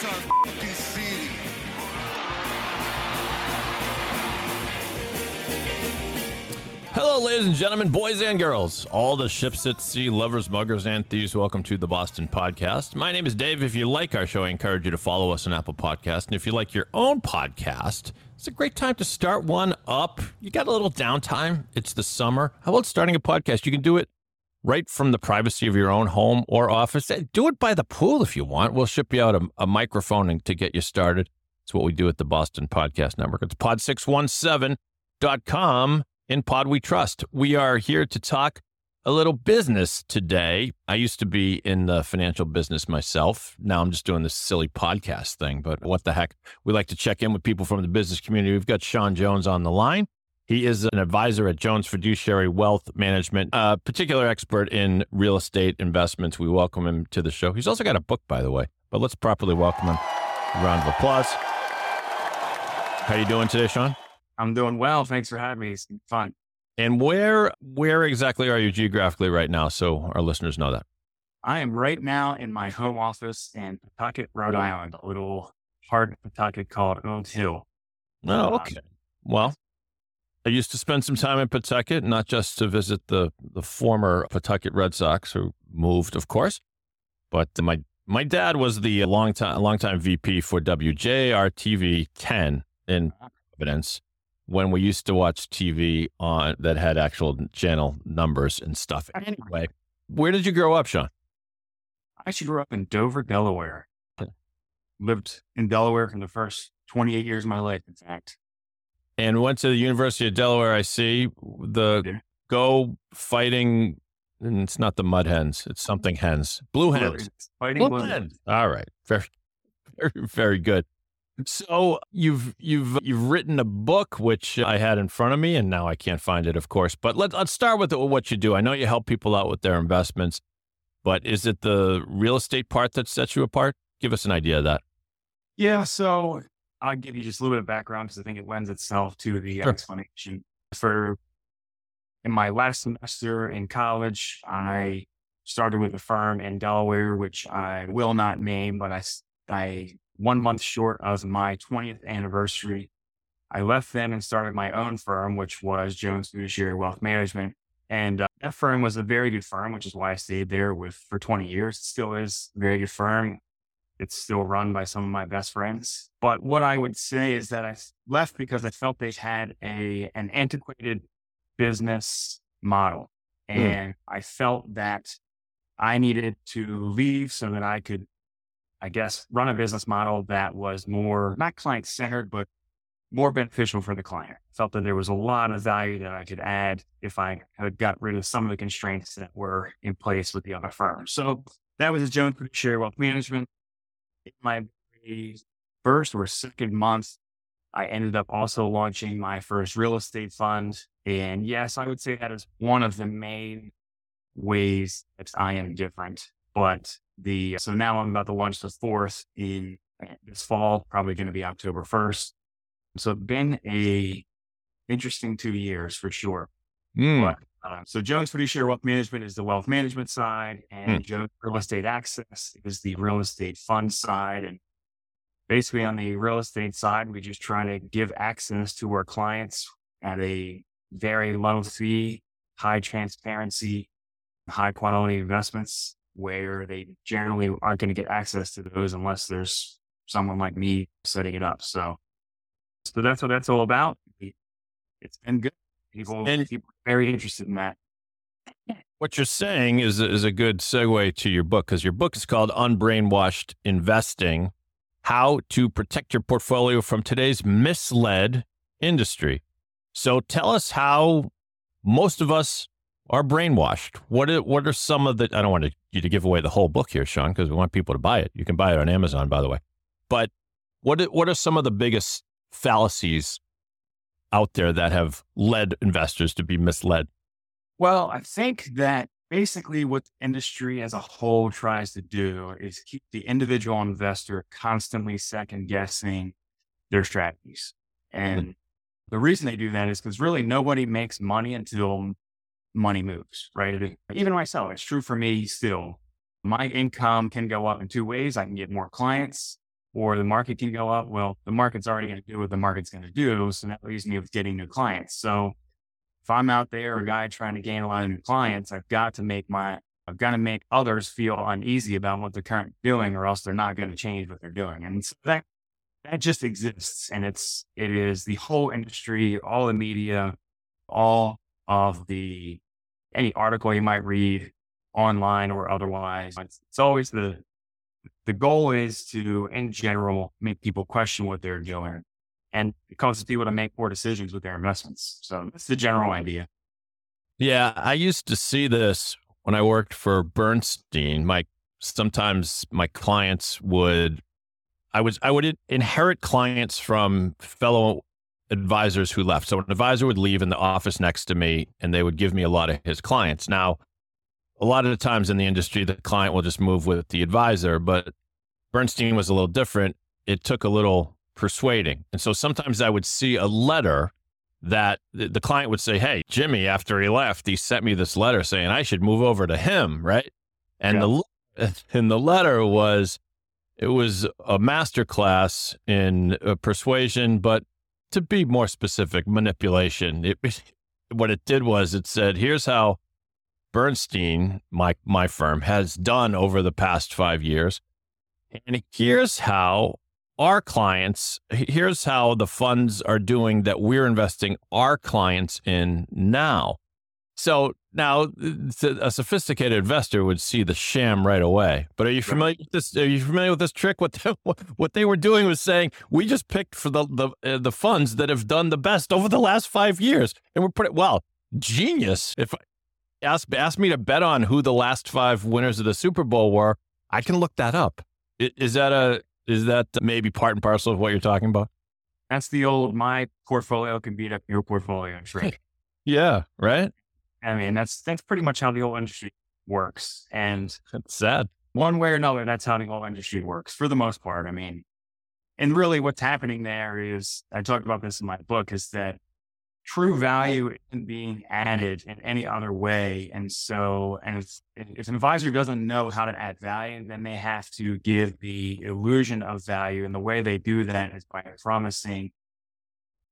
Our city. Hello, ladies and gentlemen, boys and girls, all the ships at sea, lovers, muggers, and thieves. Welcome to the Boston Podcast. My name is Dave. If you like our show, I encourage you to follow us on Apple Podcast. And if you like your own podcast, it's a great time to start one up. You got a little downtime. It's the summer. How about starting a podcast? You can do it right from the privacy of your own home or office. Do it by the pool if you want. We'll ship you out a, a microphone to get you started. It's what we do at the Boston Podcast Network. It's pod617.com. In Pod We Trust. We are here to talk a little business today. I used to be in the financial business myself. Now I'm just doing this silly podcast thing, but what the heck? We like to check in with people from the business community. We've got Shaun Jones on the line. He is an advisor at Jones Fiduciary Wealth Management, a particular expert in real estate investments. We welcome him to the show. He's also got a book, by the way, but let's properly welcome him. A round of applause. How are you doing today, Shaun? I'm doing well. Thanks for having me. It's been fun. And where where exactly are you geographically right now so our listeners know that? I am right now in my home office in Pawtucket, Rhode Island, a little part of Pawtucket called Oak Hill. Oh, uh, okay. Well, I used to spend some time in Pawtucket, not just to visit the the former Pawtucket Red Sox who moved, of course, but my my dad was the long time long time VP for WJAR TV 10 in Providence when we used to watch TV on that had actual channel numbers and stuff. Anyway, where did you grow up, Shaun? I actually grew up in Dover, Delaware. Lived in Delaware for the first 28 years of my life, in fact. And went to the University of Delaware. I see the Yeah. go fighting. And it's not the mud hens; it's something hens, blue hens. Fighting Blue Blue hens. All right, very, very, very good. So you've you've you've written a book which I had in front of me, and now I can't find it, of course. But let's let's start with what you do. I know you help people out with their investments, but is it the real estate part that sets you apart? Give us an idea of that. Yeah, so I'll give you just a little bit of background because I think it lends itself to the Sure. explanation. For in my last semester in college, I started with a firm in Delaware, which I will not name, but I, I one month short of my 20th anniversary, I left them and started my own firm, which was Jones Fiduciary Wealth Management. And uh, that firm was a very good firm, which is why I stayed there with for 20 years. It still is a very good firm. It's still run by some of my best friends. But what I would say is that I left because I felt they had a an antiquated business model. Hmm. And I felt that I needed to leave so that I could, I guess, run a business model that was more not client centered, but more beneficial for the client. Felt that there was a lot of value that I could add if I had got rid of some of the constraints that were in place with the other firm. So that was a Jones Fiduciary Wealth Management. In my first or second month, I ended up also launching my first real estate fund. And yes, I would say that is one of the main ways that I am different. But the, so now I'm about to launch the fourth in this fall, probably going to be October 1st. So it's been a interesting two years for sure. Hmm. But, uh, so Jones Fiduciary Wealth Management is the wealth management side, and Jones Real Estate Access is the real estate fund side. And basically, on the real estate side, we're just try to give access to our clients at a very low fee, high transparency, high quality investments where they generally aren't going to get access to those unless there's someone like me setting it up. So, so that's what that's all about. It's been good. People, And- people very interested in that. What you're saying is is a good segue to your book because your book is called Unbrainwashed Investing: How to Protect Your Portfolio from Today's Misled Industry. So tell us how most of us are brainwashed. What are, what are some of the? I don't want you to give away the whole book here, Shaun, because we want people to buy it. You can buy it on Amazon, by the way. but what what are some of the biggest fallacies out there that have led investors to be misled? Well, I think that basically what the industry as a whole tries to do is keep the individual investor constantly second guessing their strategies. And mm-hmm. the reason they do that is because really nobody makes money until money moves, right? Even myself, it's true for me still. My income can go up in two ways. I can get more clients or the market can go up. Well, the market's already going to do what the market's going to do. So that leaves me with getting new clients. So if I'm out there, a guy trying to gain a lot of new clients, I've got to make my, I've got to make others feel uneasy about what they're currently doing, or else they're not going to change what they're doing. And so that, that just exists. And it's, it is the whole industry, all the media, all of the, any article you might read online or otherwise. It's, it's always the, the goal is to, in general, make people question what they're doing and it causes people to make poor decisions with their investments. So that's the general idea. Yeah, I used to see this when I worked for Bernstein. My sometimes my clients would I was I would inherit clients from fellow advisors who left. So an advisor would leave in the office next to me and they would give me a lot of his clients. Now, a lot of the times in the industry the client will just move with the advisor, but Bernstein was a little different. It took a little persuading. And so sometimes I would see a letter that the client would say, Hey, Jimmy, after he left, he sent me this letter saying I should move over to him. Right. And yeah. the, and the letter was, it was a master class in uh, persuasion, but to be more specific, manipulation. It, what it did was it said, here's how Bernstein, my, my firm, has done over the past five years. And here's how our clients, here's how the funds are doing that we're investing our clients in now. So now a sophisticated investor would see the sham right away. But are you familiar with this? Are you familiar with this trick? What they, what they were doing was saying we just picked for the the uh, the funds that have done the best over the last five years, and we're pretty well genius. If ask ask me to bet on who the last five winners of the Super Bowl were, I can look that up. Is that a is that maybe part and parcel of what you're talking about? That's the old my portfolio can beat up your portfolio trick. yeah, right. I mean, that's that's pretty much how the whole industry works. And it's sad. One way or another, that's how the whole industry works for the most part. I mean, and really what's happening there is I talked about this in my book, is that true value isn't being added in any other way. And so, and if, if an advisor doesn't know how to add value, then they have to give the illusion of value. And the way they do that is by promising,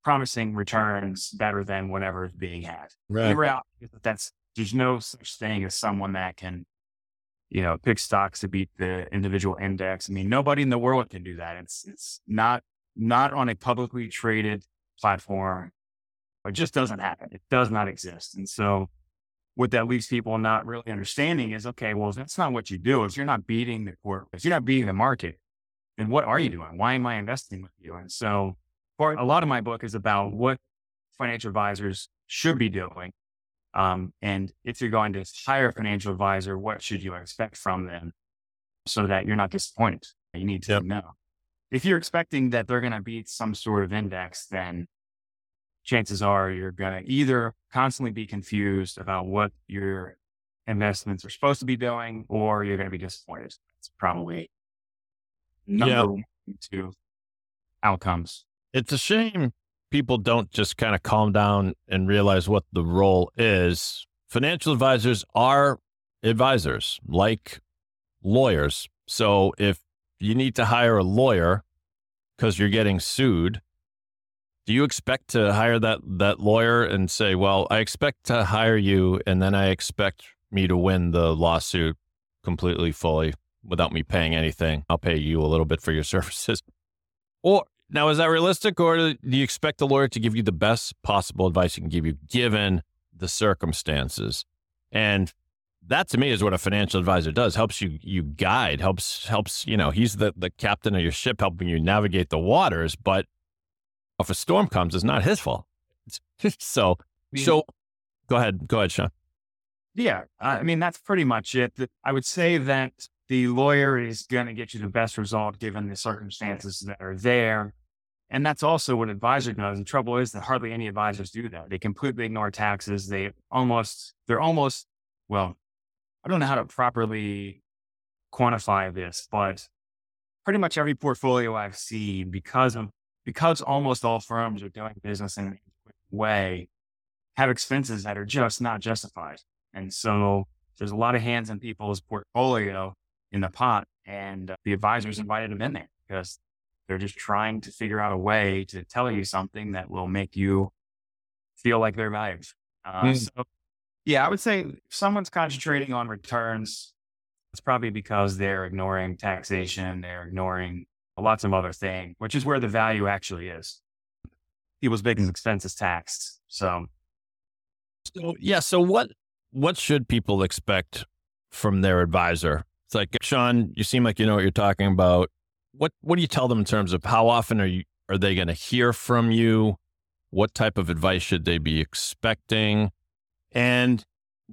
promising returns better than whatever is being had. Right. The reality is that that's, there's no such thing as someone that can, you know, pick stocks to beat the individual index. I mean, nobody in the world can do that. It's, it's not, not on a publicly traded platform it just doesn't happen. It does not exist. And so what that leaves people not really understanding is, okay, well, that's not what you do. If you're not beating the court, if you're not beating the market, then what are you doing? Why am I investing with you? And so for a lot of my book is about what financial advisors should be doing. Um, and if you're going to hire a financial advisor, what should you expect from them so that you're not disappointed? You need to yep. know. If you're expecting that they're going to beat some sort of index, then chances are you're going to either constantly be confused about what your investments are supposed to be doing, or you're going to be disappointed. It's probably number yeah. two outcomes. It's a shame people don't just kind of calm down and realize what the role is. Financial advisors are advisors, like lawyers. So if you need to hire a lawyer because you're getting sued, do you expect to hire that that lawyer and say, "Well, I expect to hire you, and then I expect me to win the lawsuit completely, fully, without me paying anything. I'll pay you a little bit for your services." Or now, is that realistic, or do you expect the lawyer to give you the best possible advice he can give you, given the circumstances? And that to me is what a financial advisor does helps you you guide helps helps you know he's the the captain of your ship helping you navigate the waters but if a storm comes, it's not his fault. so, so go ahead, go ahead, Shaun. Yeah, I mean that's pretty much it. I would say that the lawyer is going to get you the best result given the circumstances that are there. And that's also what advisor does. The trouble is that hardly any advisors do that. They completely ignore taxes. They almost, they're almost, well, I don't know how to properly quantify this, but pretty much every portfolio I've seen, because of, because almost all firms are doing business in a way, have expenses that are just not justified. And so there's a lot of hands in people's portfolio in the pot and uh, the advisors invited them in there because they're just trying to figure out a way to tell you something that will make you feel like they're valued. Uh, mm. So, yeah, I would say if someone's concentrating on returns, it's probably because they're ignoring taxation, they're ignoring lots of other things, which is where the value actually is. People's biggest expense is taxed. So, so yeah. So what what should people expect from their advisor? It's like Shaun, you seem like you know what you're talking about what what do you tell them in terms of how often are you are they going to hear from you? What type of advice should they be expecting? And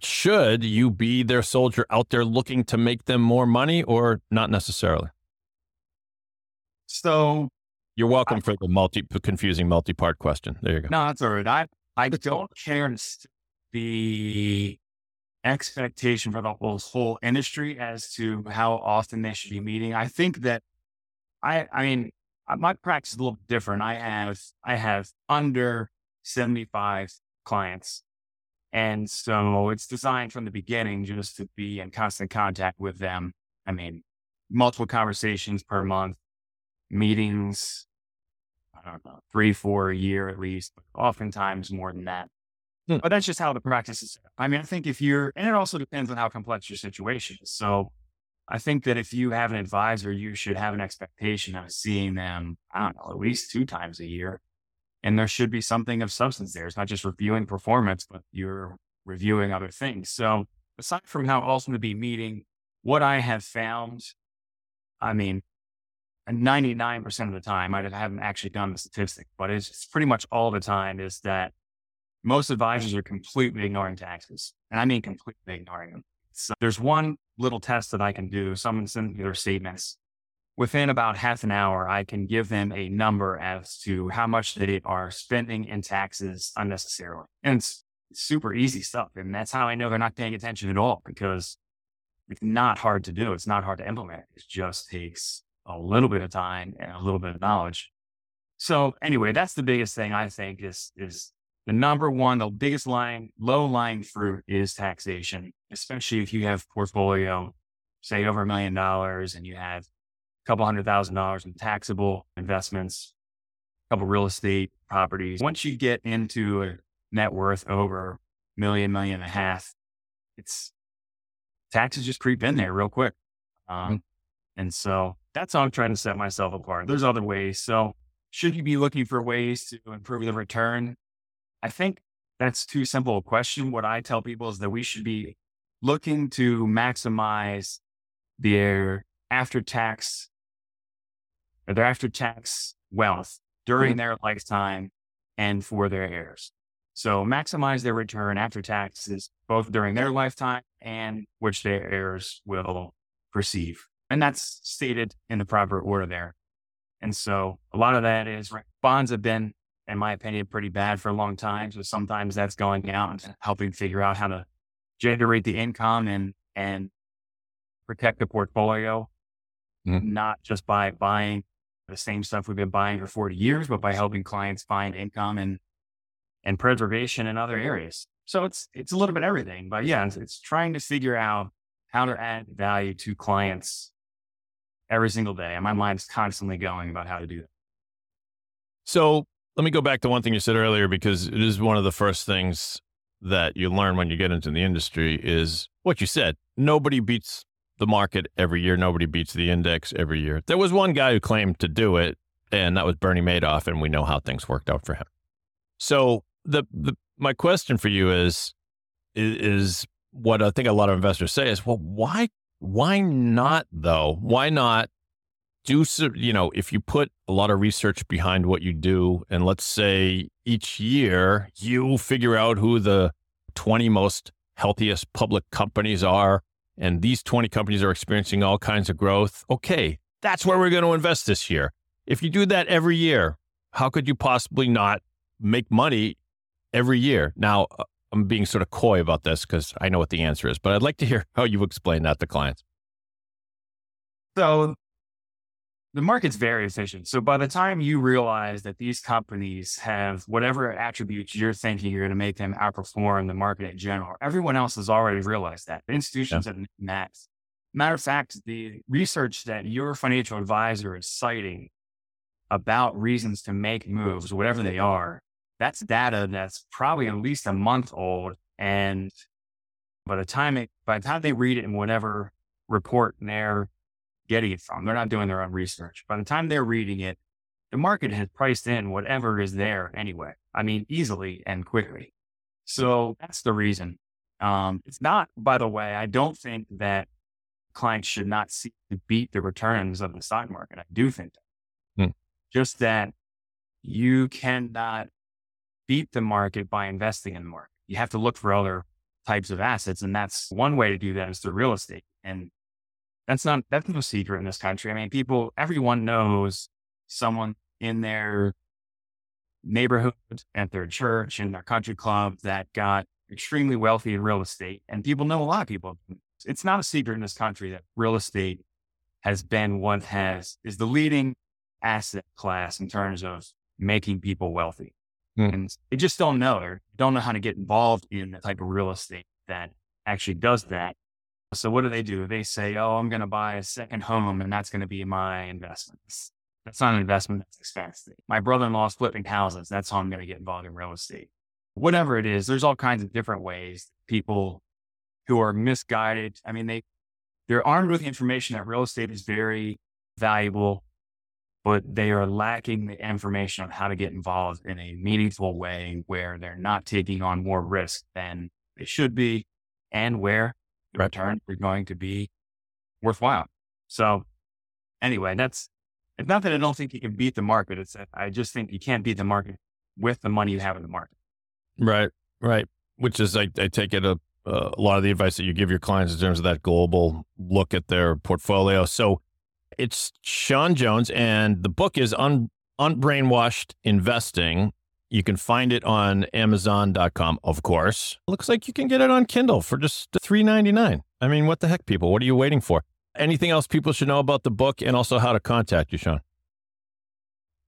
should you be their soldier out there looking to make them more money or not necessarily? So you're welcome I, for the multi confusing multi part question. There you go. No, that's all right. I I don't care the expectation for the whole, whole industry as to how often they should be meeting. I think that I, I mean, uh, my practice is a little different. I have, I have under 75 clients. And so it's designed from the beginning just to be in constant contact with them. I mean, multiple conversations per month, meetings, I don't know, three, four a year at least, but oftentimes more than that. Hmm. But that's just how the practice is. I mean, I think if you're, and it also depends on how complex your situation is. So I think that if you have an advisor, you should have an expectation of seeing them, I don't know, at least two times a year. And there should be something of substance there. It's not just reviewing performance, but you're reviewing other things. So aside from how often to be meeting, what I have found, I mean, 99% of the time, I haven't actually done the statistic, but it's, it's pretty much all the time is that most advisors are completely ignoring taxes. And I mean, completely ignoring them. So there's one little test that I can do. Someone sends me their statements. Within about half an hour, I can give them a number as to how much they are spending in taxes unnecessarily. And it's super easy stuff. And that's how I know they're not paying attention at all because it's not hard to do. It's not hard to implement. It just takes a little bit of time and a little bit of knowledge. So anyway, that's the biggest thing I think is, is the number one, the biggest line, low lying fruit is taxation, especially if you have portfolio, say over a million dollars and you have a couple hundred thousand dollars in taxable investments, a couple real estate properties. Once you get into a net worth over million, million and a half, it's taxes just creep in there real quick. Um, mm-hmm. And so that's how I'm trying to set myself apart. There's other ways. So should you be looking for ways to improve the return? I think that's too simple a question. What I tell people is that we should be looking to maximize their after tax or their after tax wealth during mm-hmm. their lifetime and for their heirs. So maximize their return after taxes, both during their lifetime and which their heirs will receive. And that's stated in the proper order there. And so a lot of that is bonds have been in my opinion, pretty bad for a long time. So sometimes that's going out and helping figure out how to generate the income and, and protect the portfolio, mm-hmm. not just by buying the same stuff we've been buying for 40 years, but by helping clients find income and, and preservation in other areas. So it's, it's a little bit everything, but yeah, it's, it's trying to figure out how to add value to clients every single day. And my mind's constantly going about how to do that. So let me go back to one thing you said earlier because it is one of the first things that you learn when you get into the industry is what you said. Nobody beats the market every year. Nobody beats the index every year. There was one guy who claimed to do it, and that was Bernie Madoff, and we know how things worked out for him. So the the my question for you is is, is what I think a lot of investors say is, well, why why not though? Why not do you know if you put a lot of research behind what you do and let's say each year you figure out who the 20 most healthiest public companies are and these 20 companies are experiencing all kinds of growth. Okay, that's where we're going to invest this year. If you do that every year, how could you possibly not make money every year? Now, uh, I'm being sort of coy about this because I know what the answer is, but I'd like to hear how you explain that to clients. So the market's very efficient. So by the time you realize that these companies have whatever attributes you're thinking you're going to make them outperform the market in general, everyone else has already realized that. The institutions yeah. have max. Matter of fact, the research that your financial advisor is citing about reasons to make moves, whatever they are, that's data that's probably at least a month old. And by the time it, by the time they read it in whatever report they're getting it from. They're not doing their own research. By the time they're reading it, the market has priced in whatever is there anyway. I mean, easily and quickly. So that's the reason. Um, it's not, by the way, I don't think that clients should not seek to beat the returns of the stock market. I do think that. Hmm. Just that you cannot beat the market by investing in the market. You have to look for other types of assets. And that's one way to do that is through real estate. And that's not, that's no secret in this country. I mean, people, everyone knows someone in their neighborhood, at their church, in their country club that got extremely wealthy in real estate. And people know a lot of people. It's not a secret in this country that real estate has been what has, is the leading asset class in terms of making people wealthy. Mm. And they just don't know or don't know how to get involved in the type of real estate that actually does that. So what do they do? They say, "Oh, I'm going to buy a second home, and that's going to be my investments." That's not an investment; that's expense. My brother-in-law is flipping houses. That's how I'm going to get involved in real estate. Whatever it is, there's all kinds of different ways people who are misguided. I mean, they they're armed with information that real estate is very valuable, but they are lacking the information on how to get involved in a meaningful way where they're not taking on more risk than they should be, and where the returns are going to be worthwhile. So anyway, that's it's not that I don't think you can beat the market. It's that I just think you can't beat the market with the money you have in the market. Right, right. Which is, I, I take it a, a lot of the advice that you give your clients in terms of that global look at their portfolio. So it's Shaun Jones, and the book is Un, Unbrainwashed Investing you can find it on Amazon.com, of course. Looks like you can get it on Kindle for just $3.99. I mean, what the heck, people? What are you waiting for? Anything else people should know about the book and also how to contact you, Shaun?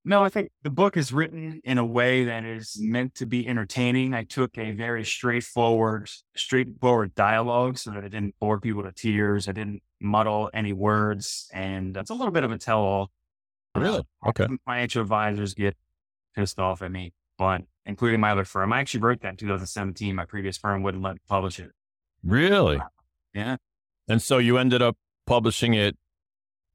No, I think the book is written in a way that is meant to be entertaining. I took a very straightforward, straightforward dialogue so that it didn't bore people to tears. I didn't muddle any words, and it's a little bit of a tell-all. Really? Okay. Financial advisors get pissed off at me but including my other firm. I actually wrote that in 2017. My previous firm wouldn't let me publish it. Really? Yeah. And so you ended up publishing it,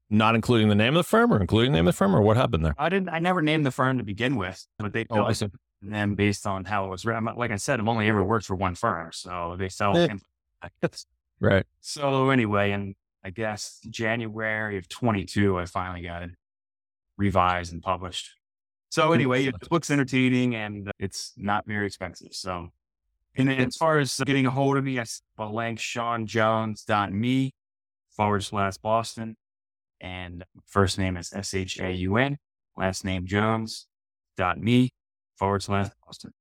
not including the name of the firm, or including the name of the firm, or what happened there? I didn't. I never named the firm to begin with, but they oh, I see. them based on how it was written. Like I said, I've only ever worked for one firm, so they sell. Eh. right. So anyway, in I guess January of 22, I finally got it revised and published. So anyway, the book's entertaining and it's not very expensive. So, and as far as getting a hold of me, I link shaunjones.me forward slash Boston. And first name is S H A U N, last name Jones dot me forward slash Boston.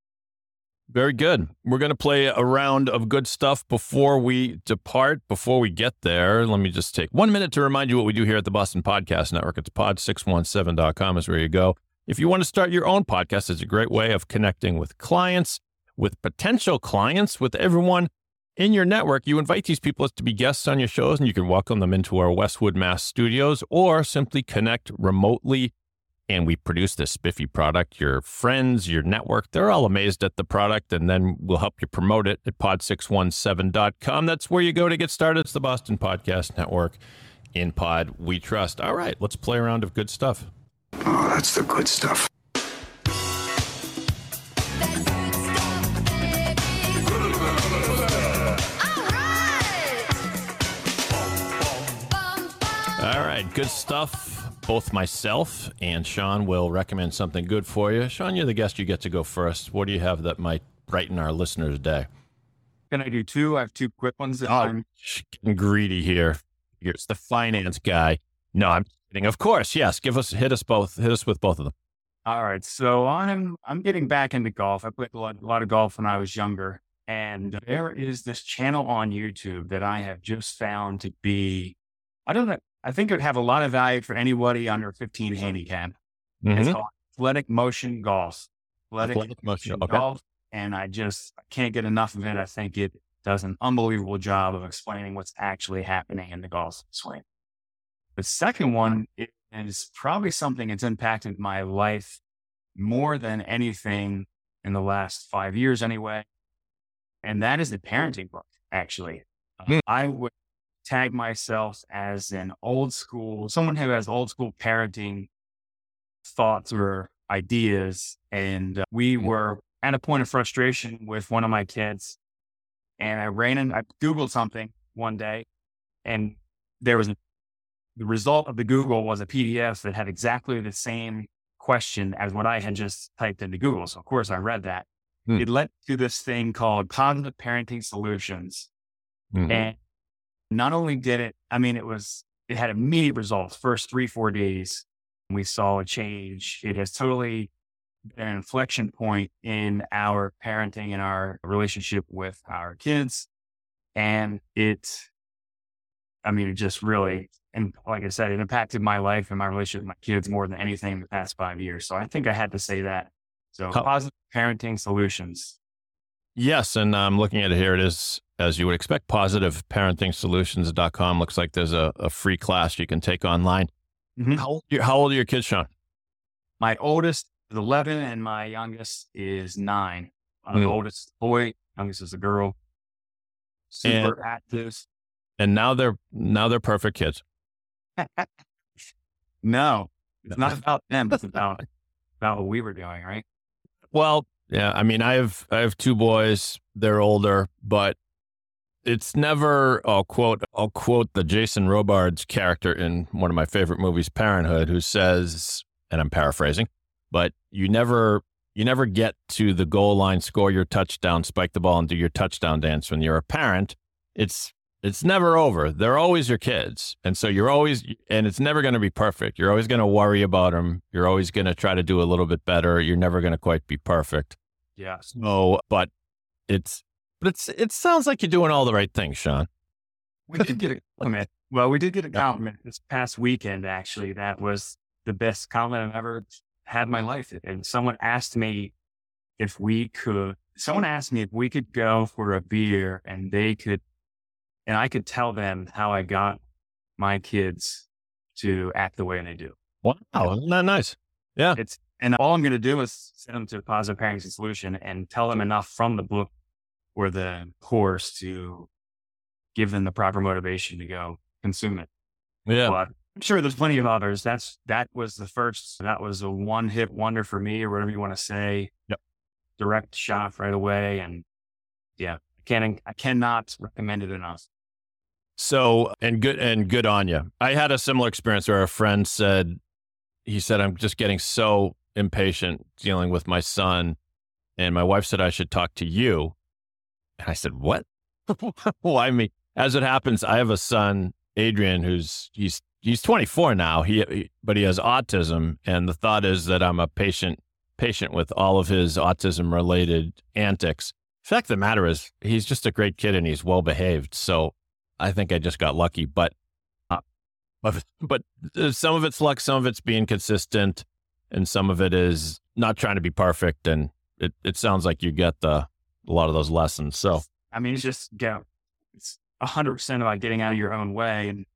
Very good. We're going to play a round of good stuff before we depart. Before we get there, let me just take one minute to remind you what we do here at the Boston Podcast Network. It's pod617.com is where you go. If you want to start your own podcast, it's a great way of connecting with clients, with potential clients, with everyone in your network. You invite these people to be guests on your shows and you can welcome them into our Westwood, Mass studios or simply connect remotely. And we produce this spiffy product. Your friends, your network, they're all amazed at the product. And then we'll help you promote it at pod617.com. That's where you go to get started. It's the Boston Podcast Network. In Pod, we trust. All right, let's play a round of good stuff. Oh, that's the good stuff. All right, good stuff. Both myself and Shaun will recommend something good for you. Shaun, you're the guest. You get to go first. What do you have that might brighten our listeners' day? Can I do two? I have two quick ones. Oh, I'm getting greedy here. Here's the finance guy. No, I'm kidding. Of course, yes. Give us, hit us both, hit us with both of them. All right. So I'm I'm getting back into golf. I played a lot, a lot of golf when I was younger. And there is this channel on YouTube that I have just found to be, I don't know, I think it would have a lot of value for anybody under 15 handicap. Mm-hmm. It's called Athletic Motion Golf. Athletic, Athletic Motion okay. Golf. And I just I can't get enough of it. I think it does an unbelievable job of explaining what's actually happening in the golf swing. The second one is probably something that's impacted my life more than anything in the last five years, anyway. And that is the parenting book, actually. Mm. I would tag myself as an old school, someone who has old school parenting thoughts or ideas. And uh, we hmm. were at a point of frustration with one of my kids. And I ran and I Googled something one day and there was a, the result of the Google was a PDF that had exactly the same question as what I had just typed into Google. So of course I read that. Hmm. It led to this thing called Positive Parenting Solutions. Mm-hmm. And not only did it, I mean, it was, it had immediate results. First three, four days, we saw a change. It has totally been an inflection point in our parenting and our relationship with our kids. And it, I mean, it just really, and like I said, it impacted my life and my relationship with my kids more than anything in the past five years. So I think I had to say that. So positive parenting solutions. Yes. And I'm looking at it here. It is, as you would expect, positiveparenting-solutions.com. Looks like there's a, a free class you can take online. Mm-hmm. How, old, how old are your kids, Shaun? My oldest is 11 and my youngest is nine. Uh, mm. The oldest boy, youngest is a girl. Super and, active. And now they're, now they're perfect kids. no, it's not about them. It's about, about what we were doing, right? Well, yeah. I mean, I have I have two boys. They're older, but it's never. I'll quote. I'll quote the Jason Robards character in one of my favorite movies, Parenthood, who says, and I'm paraphrasing, but you never you never get to the goal line, score your touchdown, spike the ball, and do your touchdown dance when you're a parent. It's it's never over. They're always your kids. And so you're always, and it's never going to be perfect. You're always going to worry about them. You're always going to try to do a little bit better. You're never going to quite be perfect. Yeah. So, but it's, but it's, it sounds like you're doing all the right things, Shaun. We did get a compliment. Well, we did get a compliment this past weekend, actually. That was the best compliment I've ever had in my life. And someone asked me if we could, someone asked me if we could go for a beer and they could and I could tell them how I got my kids to act the way they do. Wow. Isn't that nice? Yeah. It's, and all I'm going to do is send them to positive parenting solution and tell them enough from the book or the course to give them the proper motivation to go consume it. Yeah. But I'm sure there's plenty of others. That's, that was the first, that was a one hit wonder for me or whatever you want to say. Yep. Direct shot right away. And yeah, I can't, I cannot recommend it enough. So, and good, and good on you. I had a similar experience where a friend said, he said, I'm just getting so impatient dealing with my son. And my wife said, I should talk to you. And I said, what? Why me? As it happens, I have a son, Adrian, who's, he's, he's 24 now. He, he, but he has autism. And the thought is that I'm a patient, patient with all of his autism related antics. Fact of the matter is he's just a great kid and he's well behaved. So I think I just got lucky, but uh, but but uh, some of it's luck, some of it's being consistent, and some of it is not trying to be perfect. And it it sounds like you get the a lot of those lessons. So I mean, it's just get it's a hundred percent about getting out of your own way and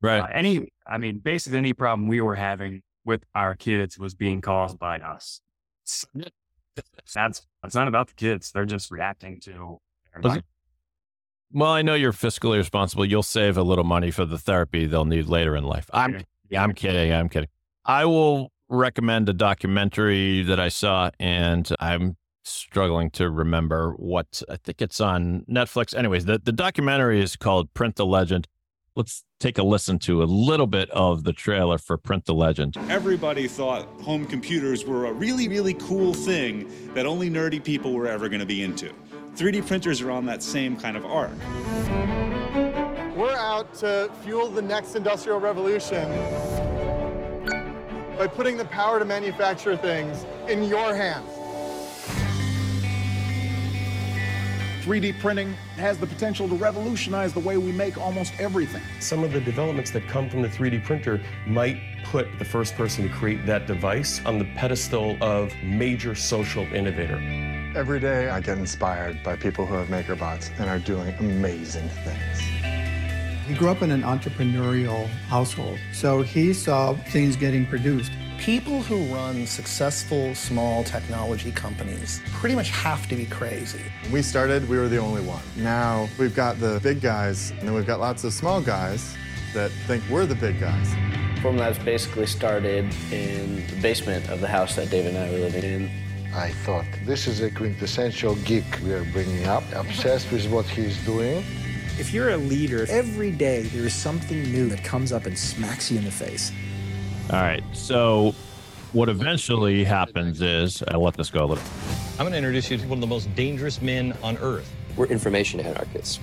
right. Uh, any, I mean, basically any problem we were having with our kids was being caused by us. That's that's not about the kids; they're just reacting to. Well, I know you're fiscally responsible. You'll save a little money for the therapy they'll need later in life. I'm, yeah, I'm kidding. I'm kidding. I will recommend a documentary that I saw, and I'm struggling to remember what I think it's on Netflix. Anyways, the, the documentary is called Print the Legend. Let's take a listen to a little bit of the trailer for Print the Legend. Everybody thought home computers were a really, really cool thing that only nerdy people were ever going to be into. 3D printers are on that same kind of arc. We're out to fuel the next industrial revolution by putting the power to manufacture things in your hands. 3D printing has the potential to revolutionize the way we make almost everything. Some of the developments that come from the 3D printer might put the first person to create that device on the pedestal of major social innovator. Every day I get inspired by people who have MakerBots and are doing amazing things. He grew up in an entrepreneurial household, so he saw things getting produced. People who run successful small technology companies pretty much have to be crazy. When we started, we were the only one. Now we've got the big guys, and then we've got lots of small guys that think we're the big guys. Formlabs basically started in the basement of the house that David and I were living in. I thought, this is a quintessential geek we are bringing up, obsessed with what he's doing. If you're a leader, every day there is something new that comes up and smacks you in the face. All right. So, what eventually happens is I'll let this go a little. I'm going to introduce you to one of the most dangerous men on earth. We're information anarchists.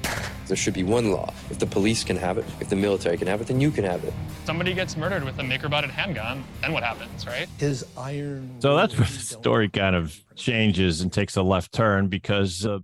There should be one law. If the police can have it, if the military can have it, then you can have it. Somebody gets murdered with a MakerBot handgun, then what happens, right? His iron. So that's where the story kind of changes and takes a left turn because uh,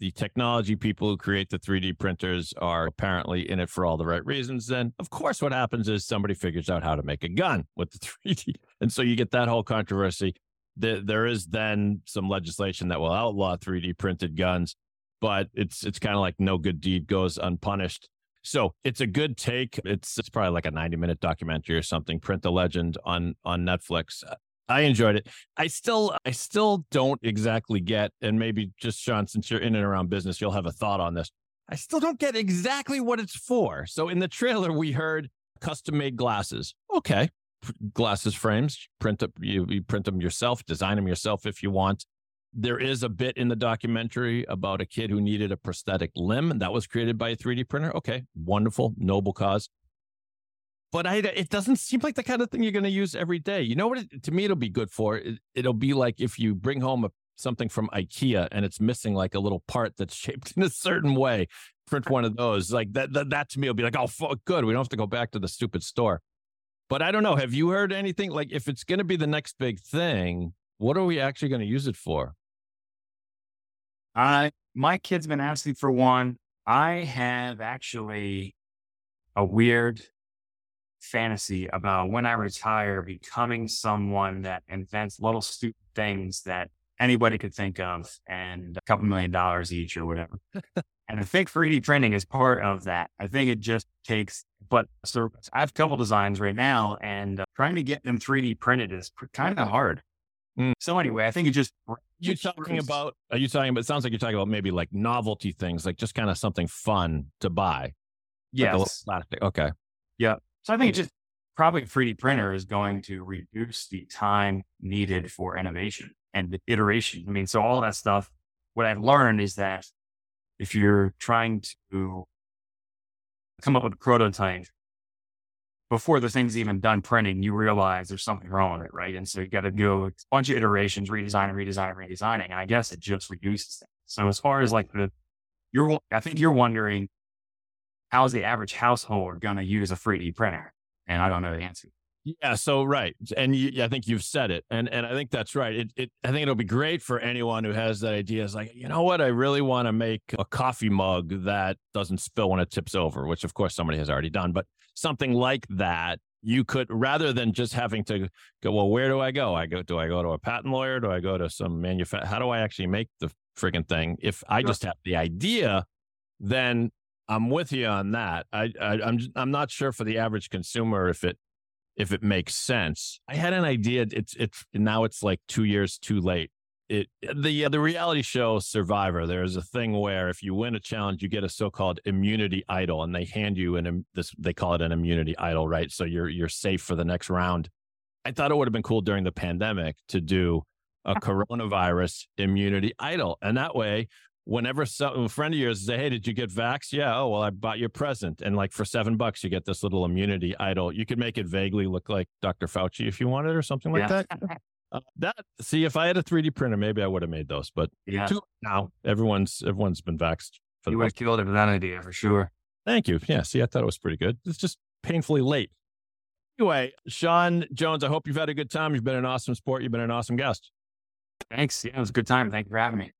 the technology people who create the 3D printers are apparently in it for all the right reasons, then of course what happens is somebody figures out how to make a gun with the 3D. And so you get that whole controversy. There is then some legislation that will outlaw 3D printed guns, but it's it's kind of like no good deed goes unpunished. So it's a good take. It's it's probably like a 90 minute documentary or something. Print the legend on on Netflix. I enjoyed it. I still, I still don't exactly get, and maybe just Shaun, since you're in and around business, you'll have a thought on this. I still don't get exactly what it's for. So in the trailer, we heard custom made glasses. Okay, glasses frames, print up, you, you print them yourself, design them yourself if you want. There is a bit in the documentary about a kid who needed a prosthetic limb, that was created by a 3D printer. Okay, wonderful, noble cause but I, it doesn't seem like the kind of thing you're going to use every day. You know what? It, to me, it'll be good for. It, it'll be like if you bring home a, something from IKEA and it's missing like a little part that's shaped in a certain way. Print one of those. Like that. That, that to me will be like, oh, good. We don't have to go back to the stupid store. But I don't know. Have you heard anything? Like, if it's going to be the next big thing, what are we actually going to use it for? Uh, my kid's been asking for one. I have actually a weird fantasy about when I retire becoming someone that invents little stupid things that anybody could think of and a couple million dollars each or whatever. and I think 3D printing is part of that. I think it just takes, but so I have a couple designs right now and uh, trying to get them 3D printed is kind of hard. Mm. So anyway, I think it just. you're talking about? Are you talking about? It sounds like you're talking about maybe like novelty things, like just kind of something fun to buy. Yes. Like okay. Yeah. So I think it just probably 3D printer is going to reduce the time needed for innovation and the iteration. I mean, so all that stuff, what I've learned is that if you're trying to come up with a prototype before the thing's even done printing, you realize there's something wrong with it, right? And so you got to do a bunch of iterations, redesign and redesign and redesigning. And I guess it just reduces things. So as far as like the, you're, I think you're wondering how's the average household going to use a 3D printer? And I don't know the answer. Yeah. So right, and you, I think you've said it, and and I think that's right. It, it I think it'll be great for anyone who has that idea. Is like, you know what? I really want to make a coffee mug that doesn't spill when it tips over, which of course somebody has already done. But something like that, you could rather than just having to go. Well, where do I go? I go. Do I go to a patent lawyer? Do I go to some manufacturer? How do I actually make the frigging thing? If I just have the idea, then I'm with you on that. I, I I'm I'm not sure for the average consumer if it if it makes sense. I had an idea. It's it's now it's like two years too late. It the uh, the reality show Survivor. There's a thing where if you win a challenge, you get a so-called immunity idol, and they hand you an this. They call it an immunity idol, right? So you're you're safe for the next round. I thought it would have been cool during the pandemic to do a coronavirus immunity idol, and that way whenever some, a friend of yours say, Hey, did you get vax? Yeah. Oh, well, I bought you a present. And like for seven bucks, you get this little immunity idol. You could make it vaguely look like Dr. Fauci if you wanted or something like yeah. that. Uh, that see, if I had a 3D printer, maybe I would have made those. But Yeah. too, now everyone's everyone's been vaxxed. For You would have most- killed it with that idea for sure. Thank you. Yeah. See, I thought it was pretty good. It's just painfully late. Anyway, Shaun Jones, I hope you've had a good time. You've been an awesome sport. You've been an awesome guest. Thanks. Yeah, it was a good time. Thank you for having me.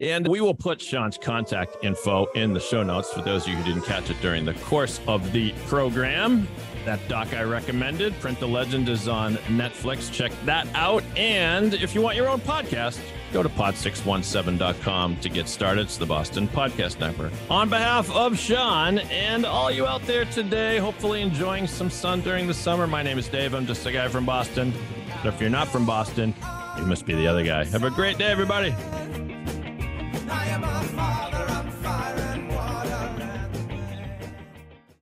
And we will put Shaun's contact info in the show notes for those of you who didn't catch it during the course of the program. That doc I recommended, Print the Legend, is on Netflix. Check that out. And if you want your own podcast, go to pod617.com to get started. It's the Boston Podcast Network. On behalf of Sean and all you out there today, hopefully enjoying some sun during the summer, my name is Dave. I'm just a guy from Boston. But if you're not from Boston, you must be the other guy. Have a great day, everybody. I am a father.